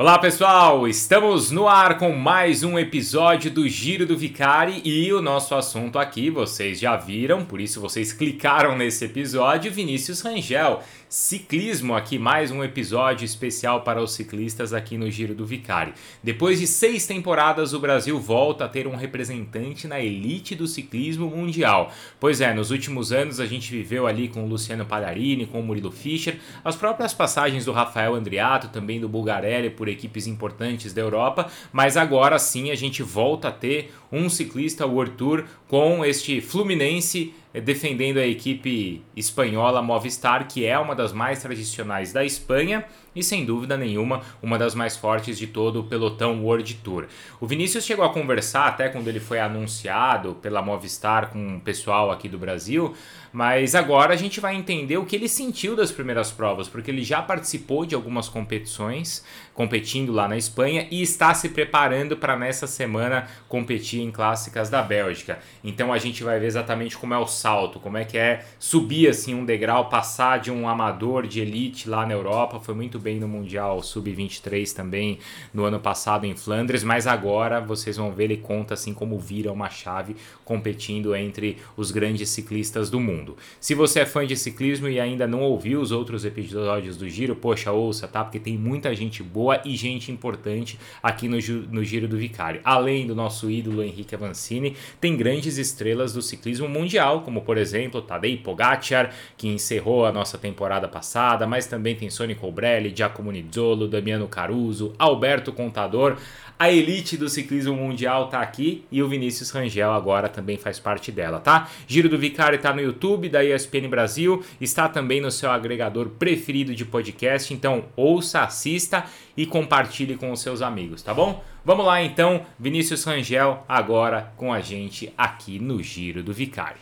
Olá pessoal, estamos no ar com mais um episódio do Giro do Vicari e o nosso assunto aqui vocês já viram, por isso vocês clicaram nesse episódio, Vinícius Rangel. Ciclismo aqui, mais um episódio especial para os ciclistas aqui no Giro do Vicari. Depois de seis temporadas, o Brasil volta a ter um representante na elite do ciclismo mundial. Pois é, nos últimos anos a gente viveu ali com o Luciano Pagliarini, com o Murilo Fischer, as próprias passagens do Rafael Andriato, também do Bulgarelli por equipes importantes da Europa, mas agora sim a gente volta a ter um ciclista World Tour com este Fluminense eh, defendendo a equipe espanhola Movistar, que é uma das mais tradicionais da Espanha e sem dúvida nenhuma uma das mais fortes de todo o pelotão World Tour. O Vinícius chegou a conversar até quando ele foi anunciado pela Movistar com o pessoal aqui do Brasil, mas agora a gente vai entender o que ele sentiu das primeiras provas, porque ele já participou de algumas competições, competindo lá na Espanha e está se preparando para nessa semana competir em clássicas da Bélgica. Então a gente vai ver exatamente como é o salto, como é que é subir assim um degrau, passar de um amador de elite lá na Europa, foi muito bem no Mundial Sub-23 também no ano passado em Flandres, mas agora vocês vão ver ele conta assim como vira uma chave competindo entre os grandes ciclistas do mundo. Se você é fã de ciclismo e ainda não ouviu os outros episódios do Giro, poxa, ouça, tá? Porque tem muita gente boa e gente importante aqui no, no Giro do Vicário. Além do nosso ídolo Henrique Avancini, tem grandes estrelas do ciclismo mundial, como por exemplo Tadej Pogacar, que encerrou a nossa temporada passada, mas também tem Sonny Colbrelli, Giacomo Nizzolo, Damiano Caruso, Alberto Contador. A elite do ciclismo mundial tá aqui e o Vinícius Rangel agora também faz parte dela, tá? Giro do Vicário tá no YouTube da ESPN Brasil, está também no seu agregador preferido de podcast, então ouça, assista e compartilhe com os seus amigos, tá bom? Vamos lá então, Vinícius Rangel agora com a gente aqui no Giro do Vicário.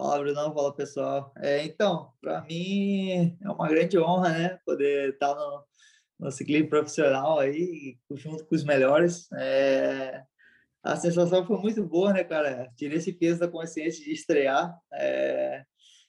Fala, Brunão, fala pessoal. É, então, para mim é uma grande honra, né, poder estar no, no ciclismo profissional aí, junto com os melhores. É, a sensação foi muito boa, né, cara? Tirei esse peso da consciência de estrear, é,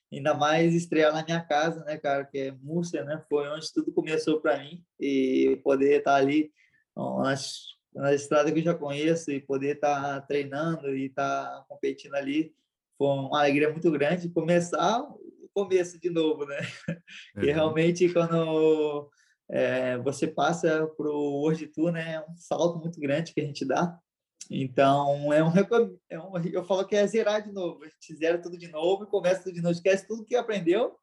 ainda mais estrear na minha casa, né, cara, que é Múrcia, né? Foi onde tudo começou para mim e poder estar ali nas, na estrada que eu já conheço e poder estar treinando e estar competindo ali foi uma alegria muito grande começar o começo de novo, né? Uhum. E realmente quando é, você passa para o World Tour, né, é um salto muito grande que a gente dá. Então, é um, é um, eu falo que é zerar de novo. A gente zera tudo de novo e começa tudo de novo. Esquece tudo que aprendeu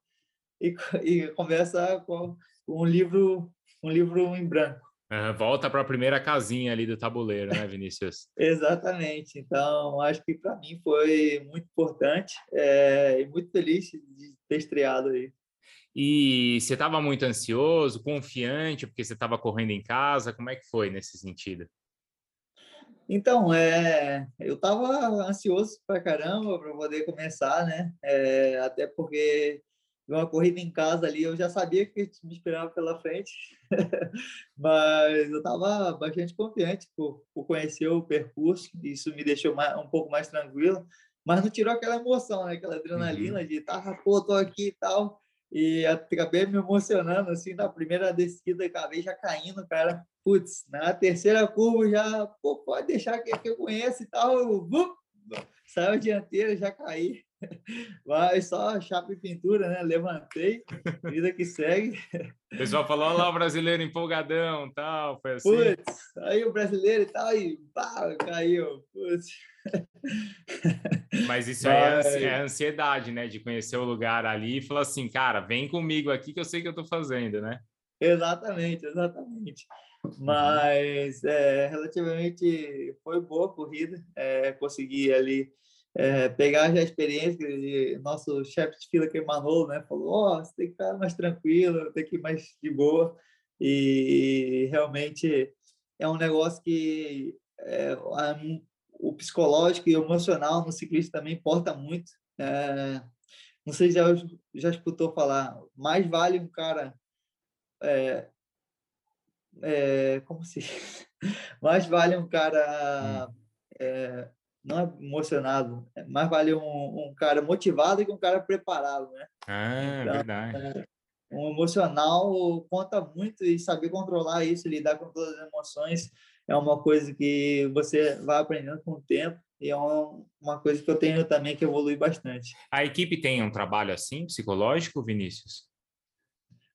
e, e começa com, com um livro um livro em branco. Uhum, volta para a primeira casinha ali do tabuleiro, né, Vinícius? Exatamente. Então, acho que para mim foi muito importante é, e muito feliz de ter estreado aí. E você estava muito ansioso, confiante, porque você estava correndo em casa? Como é que foi nesse sentido? Então, é, eu estava ansioso para caramba para poder começar, né? É, até porque uma corrida em casa ali, eu já sabia que me esperava pela frente, mas eu estava bastante confiante por, por, conhecer o percurso, isso me deixou mais, um pouco mais tranquilo, mas não tirou aquela emoção, né? aquela adrenalina uhum. de tá, pô, tô aqui e tal, e acabei me emocionando, assim, na primeira descida, acabei já caindo, cara, putz, na terceira curva já, pô, pode deixar que, que eu conheço e tal, eu, saiu a dianteira, já caí, mas só chapa e pintura, né? Levantei, vida que segue. O pessoal falou, lá o brasileiro empolgadão, tal, foi assim. Putz, aí o brasileiro e tal, e pá, caiu, putz. Mas isso aí é, é ansiedade, né? De conhecer o lugar ali e falar assim, cara, vem comigo aqui que eu sei que eu tô fazendo, né? Exatamente, exatamente. Uhum. Mas é, relativamente foi boa a corrida, é, consegui ali é, pegar já a experiência de nosso chefe de fila que é Manolo, né? Falou, ó, oh, você tem que estar mais tranquilo, tem que ir mais de boa. E realmente é um negócio que é, a, o psicológico e o emocional no ciclista também importa muito. É, não sei se já, já escutou falar, mais vale um cara é, é, como se mais vale um cara hum. é, não é emocionado, é mais vale um, um, cara motivado que um cara preparado, né? Ah, então, verdade. o emocional conta muito e saber controlar isso, lidar com todas as emoções é uma coisa que você vai aprendendo com o tempo e é uma coisa que eu tenho também que evolui bastante. A equipe tem um trabalho assim, psicológico, Vinícius?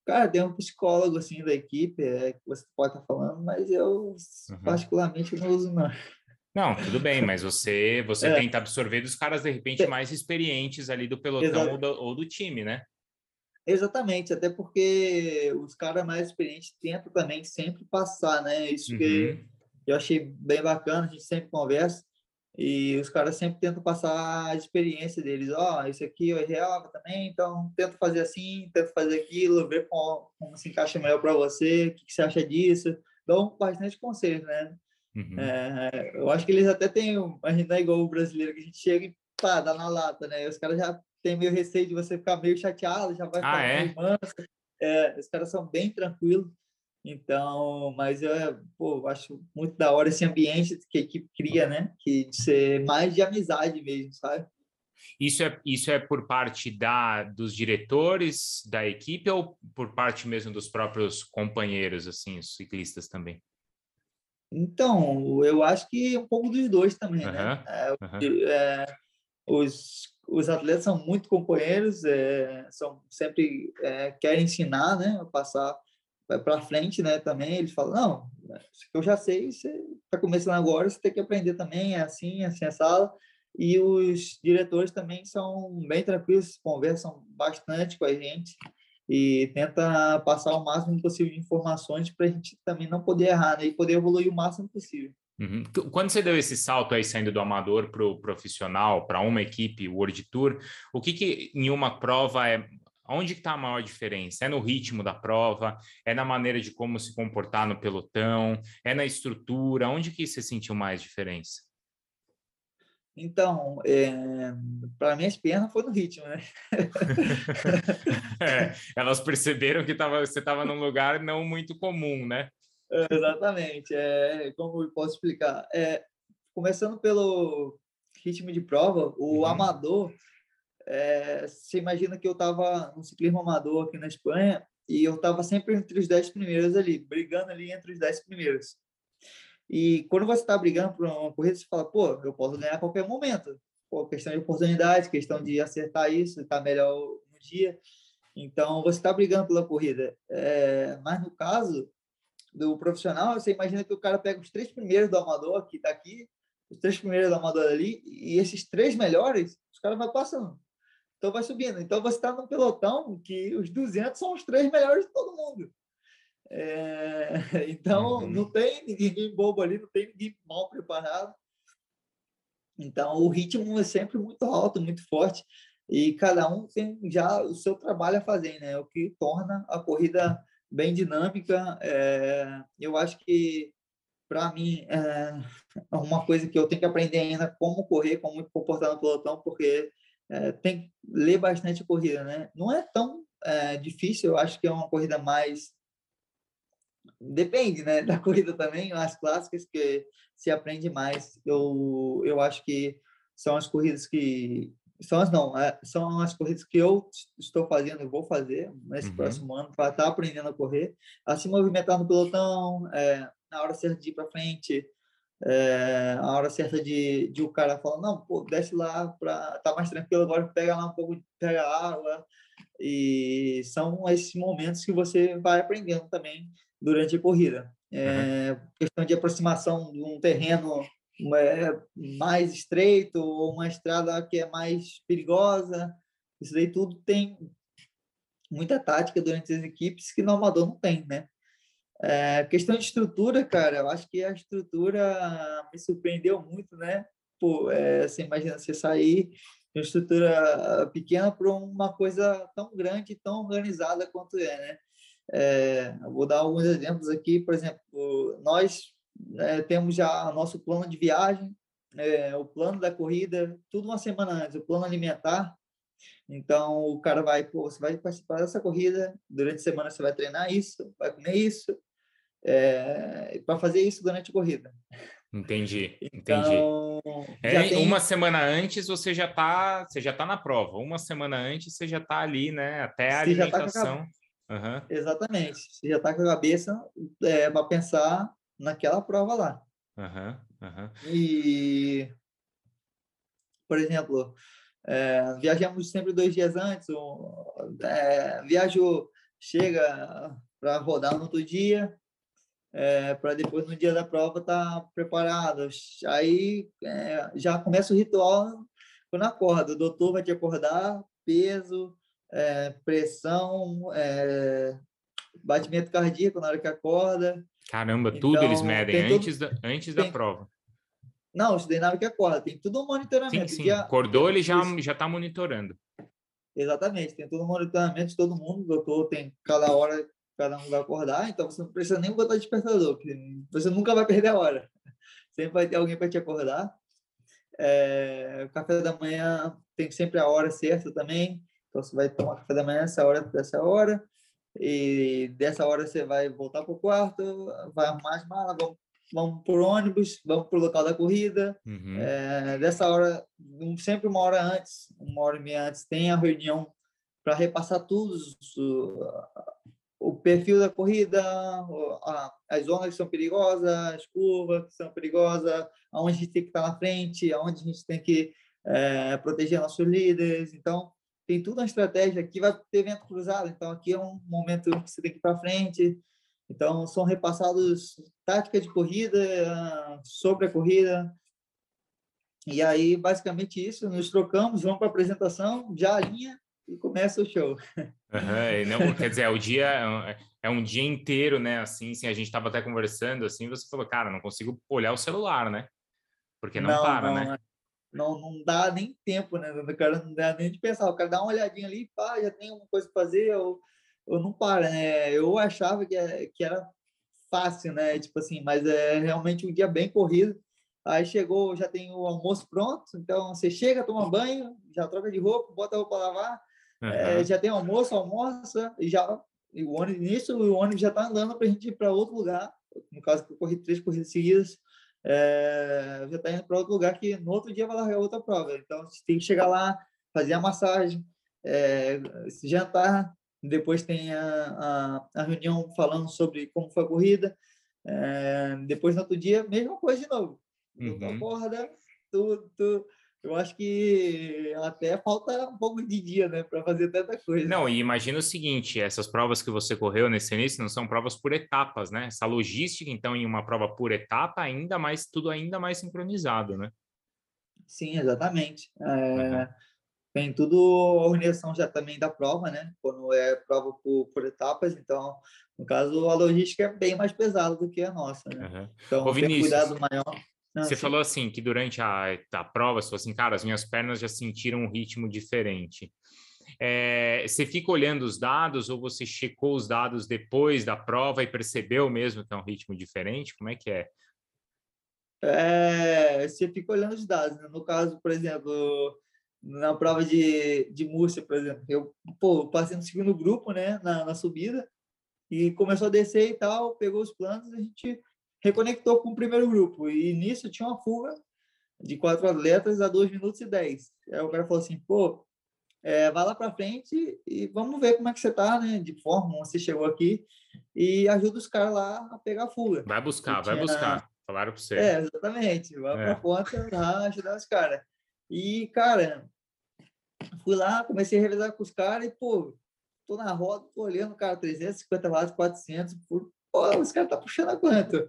Cara, tem um psicólogo assim da equipe, é, que você pode estar falando, mas eu uhum. particularmente não uso não. Não, tudo bem, mas você você é. tenta absorver dos caras de repente mais experientes ali do pelotão ou do, ou do, time, né? Exatamente, até porque os caras mais experientes tentam também sempre passar, né? Isso uhum. que eu achei bem bacana, a gente sempre conversa e os caras sempre tentam passar a experiência deles. Ó, oh, isso aqui eu errei também, então tento fazer assim, tento fazer aquilo, ver como, como se encaixa melhor para você, o que, que, você acha disso. Dão bastante conselhos, né? Uhum. É, eu acho que eles até têm, a gente não é igual o brasileiro, que a gente chega e pá, dá na lata, né? Os caras já têm meio receio de você ficar meio chateado, já vai ah, ficar é? manso. É, os caras são bem tranquilos. Então, mas eu pô, acho muito da hora esse ambiente que a equipe cria, né? Que de ser mais de amizade mesmo, sabe? Isso é, isso é por parte da, dos diretores da equipe ou por parte mesmo dos próprios companheiros, assim, os ciclistas também? Então, eu acho que um pouco dos dois também, uhum, né? É, uhum. é, os, os atletas são muito companheiros, é, são sempre é, querem ensinar, né? Passar para frente, né? Também eles falam, não, isso que eu já sei, você está começando agora, você tem que aprender também, é assim, é assim, essa sala. E os diretores também são bem tranquilos, conversam bastante com a gente e tenta passar o máximo possível de informações para a gente também não poder errar né? e poder evoluir o máximo possível. Uhum. Quando você deu esse salto aí saindo do amador para o profissional, para uma equipe World Tour, o que, que em uma prova é Onde está a maior diferença? É no ritmo da prova? É na maneira de como se comportar no pelotão? É na estrutura? Onde que você sentiu mais diferença? Então, é, para minhas pernas foi no ritmo, né? é, elas perceberam que tava, você estava num lugar não muito comum, né? É, exatamente. É, como eu posso explicar? É, começando pelo ritmo de prova, o uhum. amador é, você imagina que eu estava no ciclismo amador aqui na Espanha e eu estava sempre entre os dez primeiros ali, brigando ali entre os dez primeiros. E quando você está brigando por uma corrida, você fala, pô, eu posso ganhar a qualquer momento. Pô, questão de oportunidade, questão de acertar isso, estar tá melhor no dia. Então, você está brigando pela corrida. É, mas no caso do profissional, você imagina que o cara pega os três primeiros do amador, que está aqui, os três primeiros do amador ali, e esses três melhores, os caras vão passando. Então vai subindo. Então você está num pelotão que os 200 são os três melhores de todo mundo. É, então uhum. não tem ninguém bobo ali, não tem ninguém mal preparado. Então o ritmo é sempre muito alto, muito forte e cada um tem já o seu trabalho a fazer, né? O que torna a corrida bem dinâmica. É, eu acho que para mim é uma coisa que eu tenho que aprender ainda como correr, como me comportar no pelotão, porque é, tem que ler bastante a corrida, né? Não é tão é, difícil, eu acho que é uma corrida mais depende, né, da corrida também, as clássicas que se aprende mais. Eu eu acho que são as corridas que são as não, é, são as corridas que eu estou fazendo e vou fazer nesse uhum. próximo ano para estar tá aprendendo a correr, a se movimentar no pelotão, é, na hora certa de ir para frente, é, a hora certa de, de o cara falar, não, pô, desce lá para tá mais tranquilo, agora pega lá um pouco, pega água. E são esses momentos que você vai aprendendo também durante a corrida. É, uhum. Questão de aproximação de um terreno é, mais estreito ou uma estrada que é mais perigosa. Isso daí tudo tem muita tática durante as equipes que no amador não tem, né? É, questão de estrutura, cara, eu acho que a estrutura me surpreendeu muito, né? Pô, é, você imagina você sair de uma estrutura pequena para uma coisa tão grande, tão organizada quanto é, né? É, vou dar alguns exemplos aqui, por exemplo, nós é, temos já nosso plano de viagem, é, o plano da corrida, tudo uma semana antes, o plano alimentar, então, o cara vai, pô, você vai participar dessa corrida, durante a semana você vai treinar isso, vai comer isso, é, para fazer isso durante a corrida. Entendi, entendi. Então, é, tem... Uma semana antes você já está, você já tá na prova. Uma semana antes você já está ali, né? Até a você tá alimentação. Uhum. Exatamente. Você já está com a cabeça é, para pensar naquela prova lá. Uhum. Uhum. E, por exemplo, é, viajamos sempre dois dias antes. Um, é, viajo chega para rodar no outro dia, é, para depois no dia da prova estar tá preparado. Aí é, já começa o ritual quando acorda. O doutor vai te acordar, peso, é, pressão, é, batimento cardíaco na hora que acorda. Caramba, tudo então, eles medem antes, tudo, da, antes tem, da prova. Não, estudei na hora que acorda, tem tudo um monitoramento. Sim, sim. Dia, Acordou, ele já está monitorando. Exatamente, tem todo um monitoramento de todo mundo, o doutor tem cada hora, cada um vai acordar, então você não precisa nem botar despertador, porque você nunca vai perder a hora. Sempre vai ter alguém para te acordar. É, o café da manhã tem sempre a hora certa também. Então, você vai tomar café da manhã essa hora, dessa hora, e dessa hora você vai voltar para o quarto, vai arrumar as malas, vamos, vamos por ônibus, vamos para o local da corrida. Uhum. É, dessa hora, sempre uma hora antes, uma hora e meia antes, tem a reunião para repassar tudo, o perfil da corrida, as zonas que são perigosas, as curvas que são perigosas, aonde a gente tem que estar na frente, aonde a gente tem que é, proteger nossos líderes. Então, tem tudo uma estratégia. Aqui vai ter vento cruzado, então aqui é um momento que você tem que ir para frente. Então, são repassados tática de corrida, sobre a corrida. E aí, basicamente isso, nos trocamos, vamos para a apresentação, já alinha e começa o show. Uhum, não, quer dizer, é o dia é, é um dia inteiro, né? Assim, assim a gente estava até conversando, assim, você falou, cara, não consigo olhar o celular, né? Porque não, não para, não, né? Não, não dá nem tempo, né? O cara não dá nem de pensar. O cara dá uma olhadinha ali, pá, já tem uma coisa para fazer, ou, ou não para, né? Eu achava que, é, que era fácil, né? Tipo assim, mas é realmente um dia bem corrido. Aí chegou, já tem o almoço pronto, então você chega, toma banho, já troca de roupa, bota a roupa para lavar, uhum. é, já tem almoço, almoça, e já e o ônibus, nisso o ônibus já está andando para a gente ir para outro lugar. No caso, eu corri três corridas seguidas, é, já está indo para outro lugar que no outro dia vai largar outra prova. Então, você tem que chegar lá, fazer a massagem, é, se jantar, depois tem a, a, a, reunião falando sobre como foi a corrida, é, depois no outro dia, mesma coisa de novo. Uhum. Acorda, tu, tu, eu acho que até falta um pouco de dia, né, para fazer tanta coisa. Não, e imagina o seguinte: essas provas que você correu nesse início não são provas por etapas, né? Essa logística, então, em uma prova por etapa, ainda mais, tudo ainda mais sincronizado, né? Sim, exatamente. É, uhum. Tem tudo a organização já também da prova, né? Quando é prova por, por etapas, então, no caso, a logística é bem mais pesada do que a nossa, né? Uhum. Então, Ô, tem cuidado maior. Não, você sim. falou assim que durante a, a prova, você falou assim, cara, as minhas pernas já sentiram um ritmo diferente. É, você fica olhando os dados ou você checou os dados depois da prova e percebeu mesmo que é um ritmo diferente? Como é que é? é você fica olhando os dados. Né? No caso, por exemplo, na prova de, de Múrcia, por exemplo, eu pô, passei no segundo grupo, né, na, na subida, e começou a descer e tal, pegou os planos, a gente reconectou com o primeiro grupo. E nisso tinha uma fuga de quatro atletas a 2 minutos e 10. Aí o cara falou assim, pô, é, vai lá para frente e vamos ver como é que você tá, né? De forma, você chegou aqui e ajuda os caras lá a pegar a fuga. Vai buscar, vai buscar. Falaram para você. É, exatamente. Vai é. para a lá ajudar os caras. E, cara, fui lá, comecei a revisar com os caras e, pô, tô na roda, tô olhando, cara, 350 watts, 400, pô, os caras tá puxando a quanto?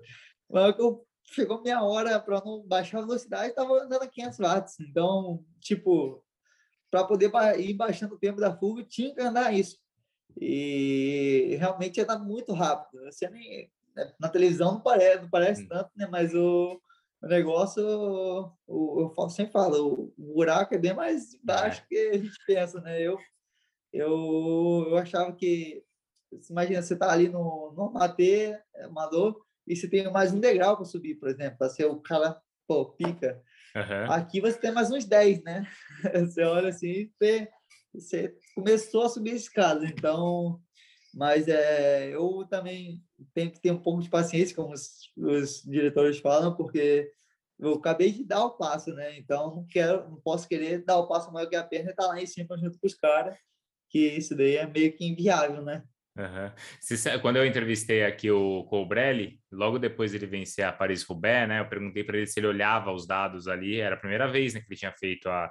Eu, chegou minha hora para não baixar a velocidade, estava andando a 500 watts. Então, tipo, para poder ir baixando o tempo da fuga, tinha que andar isso. E realmente ia dar muito rápido. Você nem, né, na televisão não parece, não parece tanto, né? Mas o, o negócio, o, eu sempre falo, o buraco é bem mais baixo é. que a gente pensa, né? Eu, eu, eu achava que, imagina, você tá ali no, no AT, amador, e você tem mais um degrau para subir, por exemplo, para ser o cara, pô, pica. Uhum. Aqui você tem mais uns 10, né? Você olha assim, você, você começou a subir escada, então. Mas é, eu também tenho que ter um pouco de paciência, como os, os diretores falam, porque eu acabei de dar o passo, né? Então não quero, não posso querer dar o passo maior que a perna e estar tá lá em cima junto com os caras, que isso daí é meio que inviável, né? Uhum. Quando eu entrevistei aqui o Colbrelli, logo depois ele vencer a Paris-Roubaix, né? Eu perguntei para ele se ele olhava os dados ali. Era a primeira vez né, que ele tinha feito a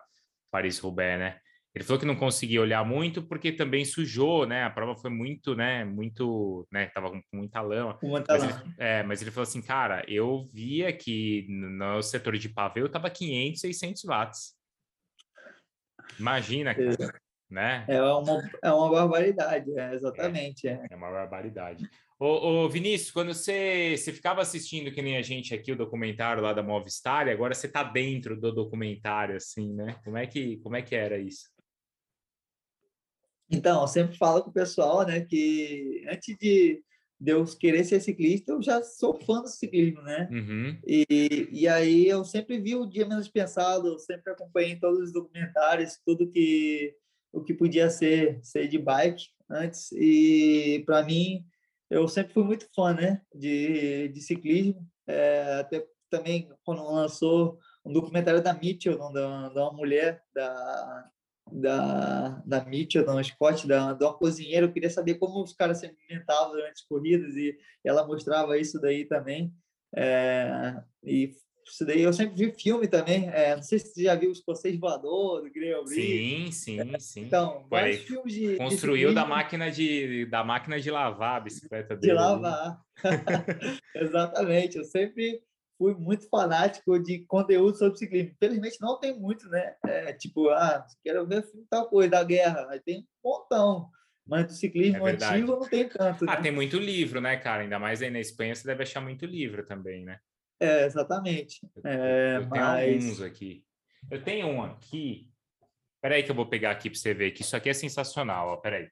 Paris-Roubaix, né? Ele falou que não conseguia olhar muito porque também sujou, né? A prova foi muito, né? Muito, né? Tava com muita lama. Muita mas, lama. Ele, é, mas ele falou assim, cara, eu via que no setor de pavê eu tava 500, 600 watts. Imagina, cara né? É uma, é uma barbaridade, é, exatamente. É, é uma barbaridade. Ô, ô, Vinícius, quando você, você ficava assistindo, que nem a gente aqui, o documentário lá da Movistar, agora você está dentro do documentário, assim, né? Como é que, como é que era isso? Então, eu sempre falo com o pessoal, né, que antes de Deus querer ser ciclista, eu já sou fã do ciclismo, né? Uhum. E, e aí eu sempre vi o Dia Menos Pensado, eu sempre acompanhei todos os documentários, tudo que o que podia ser ser de bike antes. E para mim eu sempre fui muito fã né de, de ciclismo. É, até também quando lançou um documentário da Mitchell da, da uma mulher da da, da Mitchell, da Scott, da, da uma cozinheira, eu queria saber como os caras se alimentavam durante as corridas e ela mostrava isso daí também. É, e isso daí eu sempre vi filme também. É, não sei se você já viu o Escocês Voador, do Sim, sim, sim. Então, vários filmes de. Construiu de da máquina de, da máquina de lavar a bicicleta dele. De lavar. Exatamente. Eu sempre fui muito fanático de conteúdo sobre ciclismo. Infelizmente não tem muito, né? É, tipo, ah, quero ver filme tal coisa da guerra. Aí tem um montão. Mas do ciclismo é antigo não tem tanto. Ah, né? tem muito livro, né, cara? Ainda mais aí na Espanha você deve achar muito livro também, né? É, exatamente. É, eu tenho mas... alguns aqui. Eu tenho um aqui. Peraí que eu vou pegar aqui para você ver que isso aqui é sensacional. Ó. Peraí.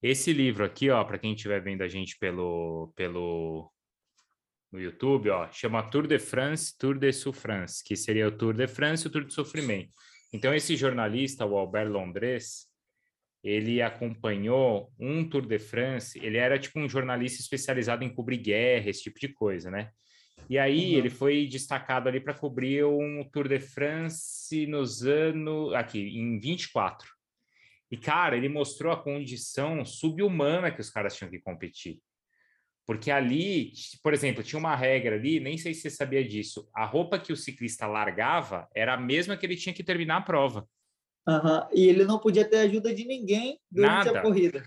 Esse livro aqui, ó, para quem estiver vendo a gente pelo, pelo no YouTube, ó, chama Tour de France, Tour de Souffrance, que seria o Tour de France e o Tour de Sofrimento. Então, esse jornalista, o Albert Londres, ele acompanhou um Tour de France, ele era tipo um jornalista especializado em cobrir guerra, esse tipo de coisa, né? E aí uhum. ele foi destacado ali para cobrir um Tour de France nos anos aqui em 24. E cara, ele mostrou a condição subhumana que os caras tinham que competir. Porque ali, por exemplo, tinha uma regra ali, nem sei se você sabia disso. A roupa que o ciclista largava era a mesma que ele tinha que terminar a prova. Uhum. E ele não podia ter ajuda de ninguém durante Nada. a corrida.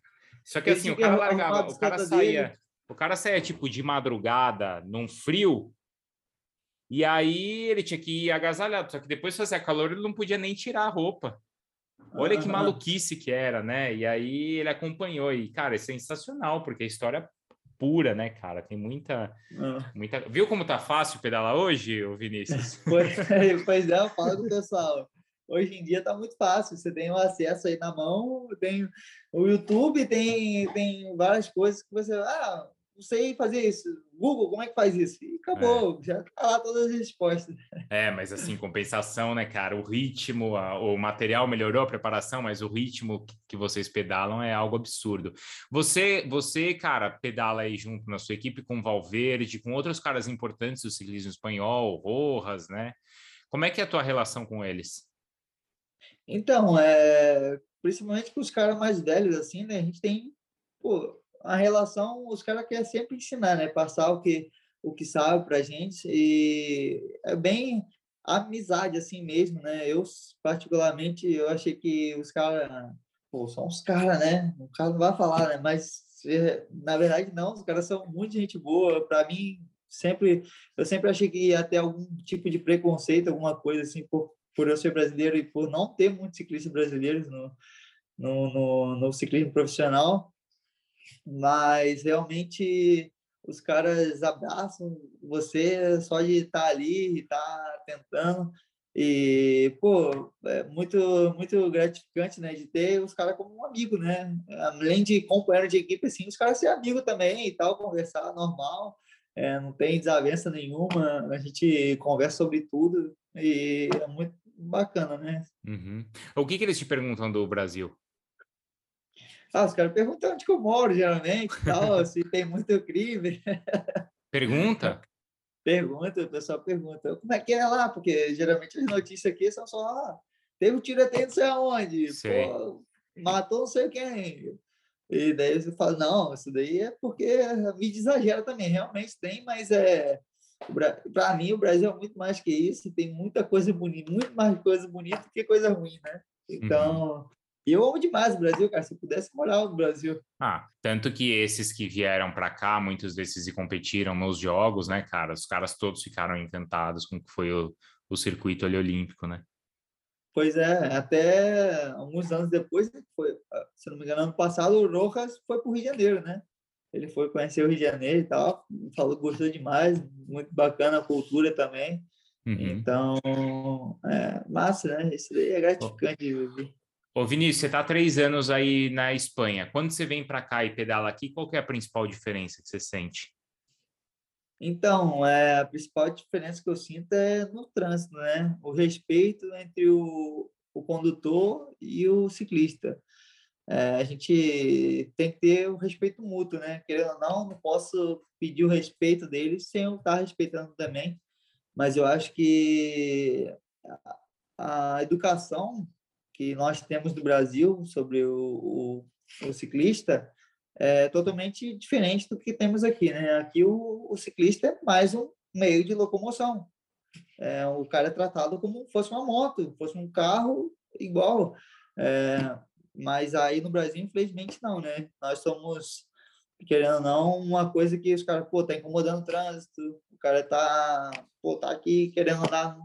Só que ele assim, o cara largava, o cara saía, dele. o cara saía tipo de madrugada, num frio, e aí ele tinha que ir agasalhado. Só que depois fazia calor, ele não podia nem tirar a roupa. Olha uhum. que maluquice que era, né? E aí ele acompanhou e, cara, é sensacional, porque a história pura, né, cara? Tem muita, muita. Viu como tá fácil pedalar hoje, Vinícius? pois, é, pois é, eu falo com o pessoal hoje em dia está muito fácil. Você tem o acesso aí na mão, tem o YouTube, tem, tem várias coisas que você. Ah, não sei fazer isso. Google, como é que faz isso? E acabou, é. já tá lá todas as respostas. É, mas assim, compensação, né, cara? O ritmo, a, o material melhorou a preparação, mas o ritmo que vocês pedalam é algo absurdo. Você, você, cara, pedala aí junto na sua equipe com Valverde, com outros caras importantes do ciclismo espanhol, Rojas, né? Como é que é a tua relação com eles? Então, é, principalmente com os caras mais velhos, assim, né? A gente tem pô, a relação, os caras querem sempre ensinar, né? Passar o que, o que sabe pra gente. E é bem amizade, assim mesmo, né? Eu, particularmente, eu achei que os caras, pô, são uns caras, né? O cara não vai falar, né? Mas, na verdade, não. Os caras são muito gente boa. Para mim, sempre, eu sempre achei que ia ter algum tipo de preconceito, alguma coisa assim, por por eu ser brasileiro e por não ter muitos ciclistas brasileiros no, no, no, no ciclismo profissional, mas realmente os caras abraçam você só de estar ali e estar tentando. E pô é muito muito gratificante né de ter os caras como um amigo né? Além de companheiro de equipe assim os caras ser amigo também e tal conversar normal é, não tem desavença nenhuma. A gente conversa sobre tudo e é muito bacana, né? Uhum. O que, que eles te perguntam do Brasil? Ah, os caras perguntam onde que eu moro, geralmente, tal, se tem muito crime. Pergunta? pergunta, o pessoal pergunta, como é que é lá? Porque geralmente as notícias aqui são só, ah, teve um tiroteio não sei aonde, pô, matou não sei quem. E daí você fala, não, isso daí é porque a mídia exagera também, realmente tem, mas é para mim o Brasil é muito mais que isso, tem muita coisa bonita, muito mais coisa bonita que coisa ruim, né? Então, uhum. eu amo demais o Brasil, cara, se eu pudesse morar no Brasil. Ah, tanto que esses que vieram para cá, muitos desses e competiram nos jogos, né, cara? Os caras todos ficaram encantados com o que foi o, o circuito ali olímpico, né? Pois é, até alguns anos depois, foi, se não me engano, ano passado, o Rojas foi para o Rio de Janeiro, né? Ele foi conhecer o Rio de Janeiro e tal, falou que gostou demais, muito bacana a cultura também. Uhum. Então, é massa, né? Isso daí é gratificante. Ô Vinícius, você está há três anos aí na Espanha. Quando você vem para cá e pedala aqui, qual é a principal diferença que você sente? Então, é, a principal diferença que eu sinto é no trânsito, né? O respeito entre o, o condutor e o ciclista é, a gente tem que ter o respeito mútuo, né? Querendo ou não, não posso pedir o respeito deles sem eu estar respeitando também. Mas eu acho que a, a educação que nós temos no Brasil sobre o, o, o, ciclista é totalmente diferente do que temos aqui, né? Aqui o, o ciclista é mais um meio de locomoção. É, o cara é tratado como fosse uma moto, fosse um carro igual. É, mas aí no Brasil, infelizmente, não, né? Nós somos, querendo ou não, uma coisa que os caras, pô, tá incomodando o trânsito, o cara tá, pô, tá aqui querendo andar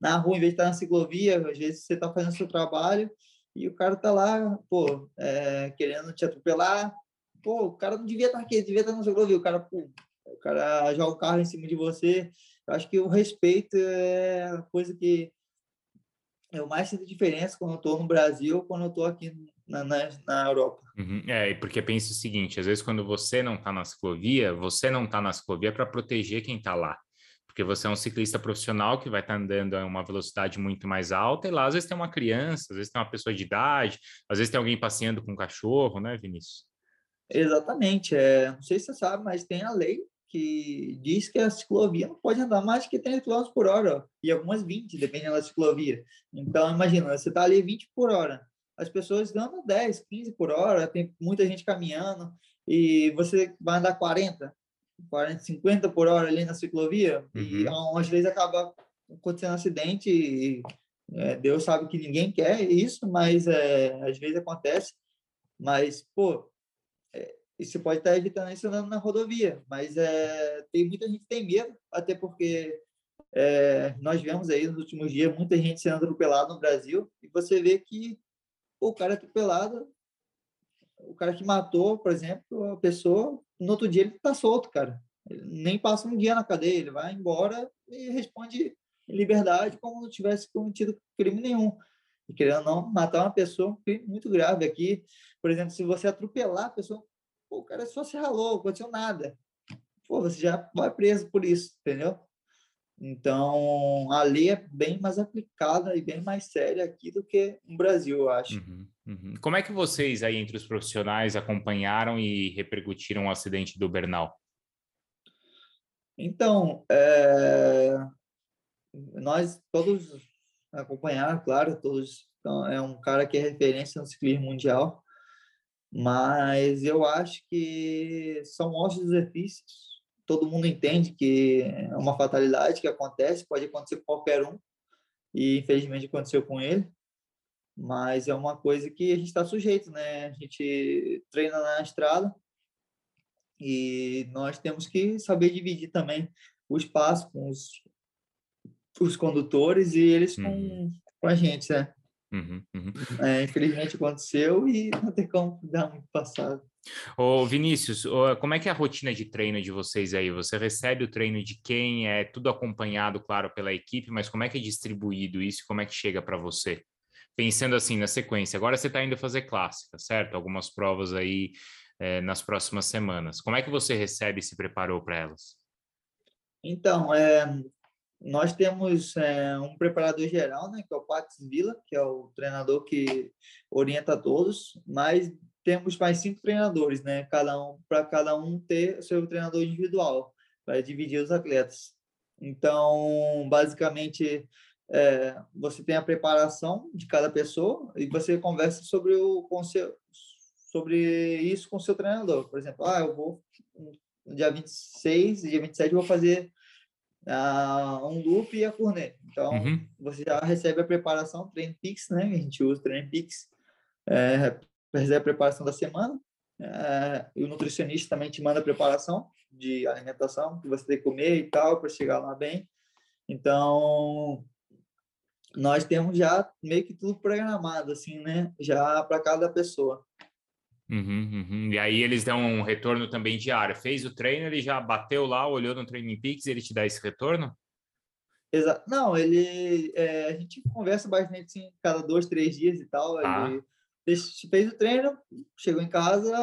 na rua em vez de estar na ciclovia, às vezes você tá fazendo seu trabalho e o cara tá lá, pô, é, querendo te atropelar, pô, o cara não devia estar aqui, devia estar na ciclovia, o cara, pô, o cara joga o carro em cima de você. Eu acho que o respeito é a coisa que eu mais sinto diferença quando eu estou no Brasil quando eu estou aqui na, na, na Europa. Uhum. É, porque pensa o seguinte, às vezes quando você não está na ciclovia, você não está na ciclovia para proteger quem está lá. Porque você é um ciclista profissional que vai estar tá andando a uma velocidade muito mais alta, e lá às vezes tem uma criança, às vezes tem uma pessoa de idade, às vezes tem alguém passeando com um cachorro, né, Vinícius? Exatamente. É, não sei se você sabe, mas tem a lei que diz que a ciclovia não pode andar mais que 30 km por hora, ó, e algumas 20, dependendo da ciclovia. Então, imagina, você está ali 20 por hora, as pessoas andam 10, 15 por hora, tem muita gente caminhando, e você vai andar 40, 40, 50 por hora ali na ciclovia, uhum. e às vezes acaba acontecendo um acidente, e é, Deus sabe que ninguém quer isso, mas é, às vezes acontece. Mas, pô, e você pode estar evitando isso andando na rodovia, mas é, tem muita gente que tem medo, até porque é, nós vemos aí nos últimos dias muita gente sendo atropelada no Brasil, e você vê que o cara atropelado, o cara que matou, por exemplo, a pessoa, no outro dia ele está solto, cara. Ele nem passa um dia na cadeia, ele vai embora e responde em liberdade como não tivesse cometido crime nenhum. E querendo não, matar uma pessoa é um crime muito grave. Aqui, por exemplo, se você atropelar a pessoa, Pô, o cara só se ralou, não aconteceu nada. Pô, você já vai preso por isso, entendeu? Então, a lei é bem mais aplicada e bem mais séria aqui do que no Brasil, eu acho. Uhum, uhum. Como é que vocês aí, entre os profissionais, acompanharam e repercutiram o acidente do Bernal? Então, é... nós todos acompanharam, claro, todos. Então, é um cara que é referência no ciclismo mundial mas eu acho que são ossos exercícios. Todo mundo entende que é uma fatalidade que acontece, pode acontecer com qualquer um, e infelizmente aconteceu com ele, mas é uma coisa que a gente está sujeito, né? A gente treina na estrada e nós temos que saber dividir também o espaço com os, os condutores e eles com, uhum. com a gente, né? Uhum, uhum. É, infelizmente aconteceu e não tem como dar muito passado. Ô Vinícius, como é que é a rotina de treino de vocês aí? Você recebe o treino de quem? É tudo acompanhado, claro, pela equipe, mas como é que é distribuído isso? Como é que chega para você? Pensando assim na sequência, agora você está indo fazer clássica, certo? Algumas provas aí é, nas próximas semanas. Como é que você recebe e se preparou para elas? Então, é, nós temos é, um preparador geral, né, que é o Pax Villa, que é o treinador que orienta todos, mas temos mais cinco treinadores, né, cada um para cada um ter seu treinador individual para dividir os atletas. Então, basicamente, é, você tem a preparação de cada pessoa e você conversa sobre o com seu, sobre isso com o seu treinador. Por exemplo, ah, eu vou dia 26 e dia 27 eu vou fazer uh, um loop e a cornet. Então, uhum. você já recebe a preparação, Train Pix, né? A gente usa o Train Pix, é, recebe a preparação da semana. É, e o nutricionista também te manda a preparação de alimentação que você tem que comer e tal para chegar lá bem. Então, nós temos já meio que tudo programado, assim, né? Já para cada pessoa. Uhum, uhum. E aí eles dão um retorno também diário. Fez o treino, ele já bateu lá, olhou no Training Peaks, ele te dá esse retorno? Exato. Não, ele é, a gente conversa bastante assim, cada dois, três dias e tal. Ah. Ele fez o treino, chegou em casa,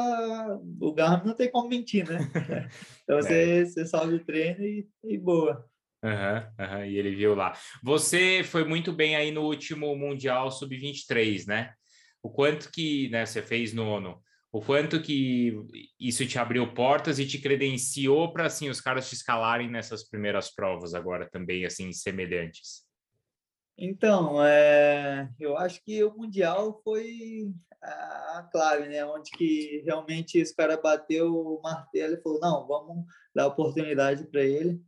o Garmin não tem como mentir, né? Então você, é. você salve o treino e, e boa. Uhum, uhum, e ele viu lá. Você foi muito bem aí no último Mundial Sub-23, né? O quanto que né, você fez no, no o quanto que isso te abriu portas e te credenciou para assim os caras te escalarem nessas primeiras provas agora também assim semelhantes. Então, é, eu acho que o mundial foi a clave, né? Onde que realmente esse cara bateu o martelo e falou não, vamos dar oportunidade para ele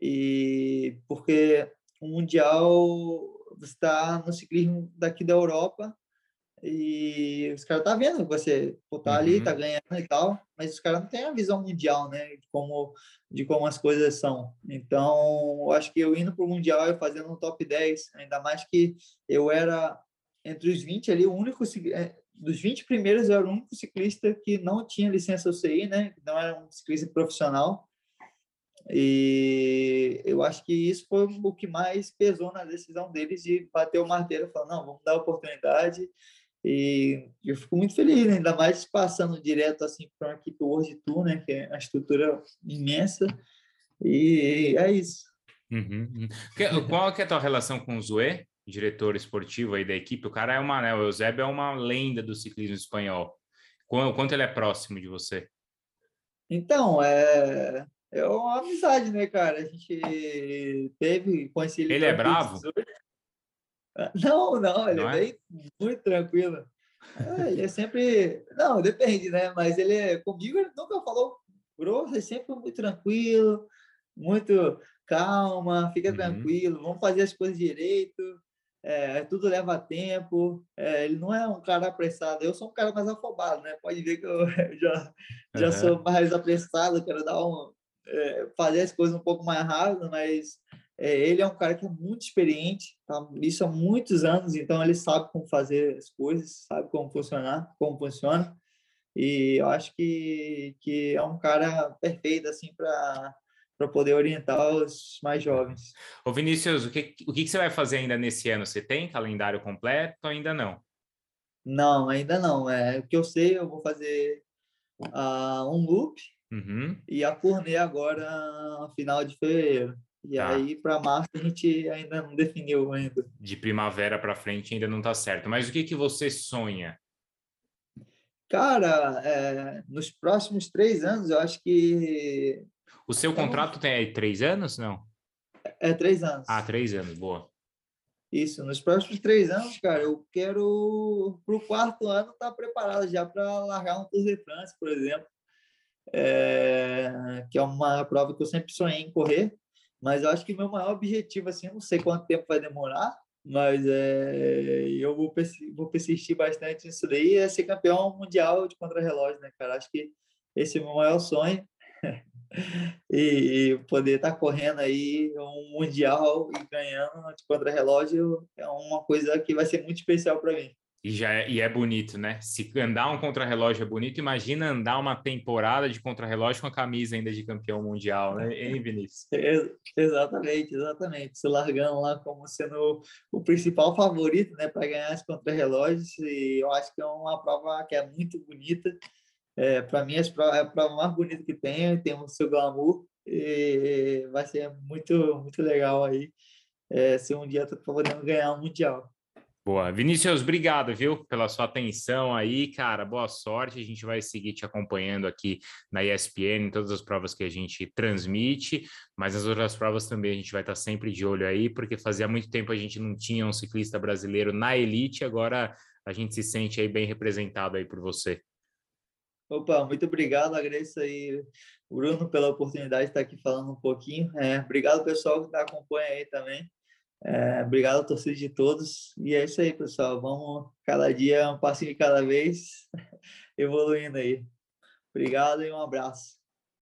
e porque o mundial está no ciclismo daqui da Europa e os caras tá vendo você tá ali, uhum. tá ganhando e tal, mas os caras não têm a visão mundial, né? De como, de como as coisas são. Então, eu acho que eu indo pro Mundial e fazendo um top 10, ainda mais que eu era entre os 20 ali, o único é, dos 20 primeiros eu era o único ciclista que não tinha licença UCI, né? Não era um ciclista profissional. E eu acho que isso foi o que mais pesou na decisão deles de bater o martelo falar, não, vamos dar oportunidade e eu fico muito feliz, né? ainda mais passando direto assim para uma equipe World Tour, né? Que é uma estrutura imensa. E é isso. Uhum. uhum. Qual que é a tua relação com o Zoé, diretor esportivo aí da equipe? O cara é uma, né? O Eusébio é uma lenda do ciclismo espanhol. Quanto ele é próximo de você? Então, é, é uma amizade, né, cara? A gente teve, conheci ele. Ele é bravo? 18. Não, não, ele não é, é bem, muito tranquilo. É, ele é sempre. Não, depende, né? Mas ele é. Comigo ele nunca falou grosso, ele sempre foi muito tranquilo, muito calma, fica uhum. tranquilo, vamos fazer as coisas direito. É, tudo leva tempo. É, ele não é um cara apressado. Eu sou um cara mais afobado, né? Pode ver que eu já, já uhum. sou mais apressado, quero dar um, é, fazer as coisas um pouco mais rápido, mas é, ele é um cara que é muito experiente, tá? isso há muitos anos, então ele sabe como fazer as coisas, sabe como funcionar, como funciona. E eu acho que, que é um cara perfeito assim para para poder orientar os mais jovens. Ô Vinícius, o que, o que você vai fazer ainda nesse ano? Você tem calendário completo ou ainda não? Não, ainda não. É, o que eu sei, eu vou fazer uh, um loop uhum. e a turnê agora final de fevereiro. E tá. aí, para março, a gente ainda não definiu ainda. De primavera para frente ainda não está certo. Mas o que, que você sonha? Cara, é, nos próximos três anos, eu acho que. O seu então, contrato tem três anos, não? É, é três anos. Ah, três anos, boa. Isso, nos próximos três anos, cara, eu quero, para o quarto ano, estar tá preparado já para largar um Tour de France, por exemplo, é, que é uma prova que eu sempre sonhei em correr. Mas eu acho que meu maior objetivo, assim, eu não sei quanto tempo vai demorar, mas é, eu vou, vou persistir bastante nisso daí, é ser campeão mundial de contrarrelógio, né, cara? Acho que esse é o meu maior sonho. e, e, poder estar tá correndo aí um mundial e ganhando de contrarrelógio é uma coisa que vai ser muito especial para mim. E, já é, e é bonito, né? Se andar um contrarrelógio é bonito, imagina andar uma temporada de contrarrelógio com a camisa ainda de campeão mundial, né, hein, Vinícius? É, exatamente, exatamente. Se largando lá como sendo o principal favorito, né, para ganhar esse contrarrelógios, e eu acho que é uma prova que é muito bonita. É, para mim, é a prova mais bonita que tem, tem o seu glamour, e vai ser muito, muito legal aí é, se um dia eu tô podendo ganhar um mundial. Boa. Vinícius, obrigado, viu, pela sua atenção aí, cara. Boa sorte. A gente vai seguir te acompanhando aqui na ESPN, em todas as provas que a gente transmite, mas as outras provas também a gente vai estar sempre de olho aí, porque fazia muito tempo a gente não tinha um ciclista brasileiro na elite, agora a gente se sente aí bem representado aí por você. Opa, muito obrigado, agradeço aí, Bruno, pela oportunidade de estar aqui falando um pouquinho. É, obrigado, pessoal, que tá, acompanha aí também. É, obrigado, torcida de todos. E é isso aí, pessoal. Vamos cada dia, um passinho de cada vez, evoluindo aí. Obrigado e um abraço.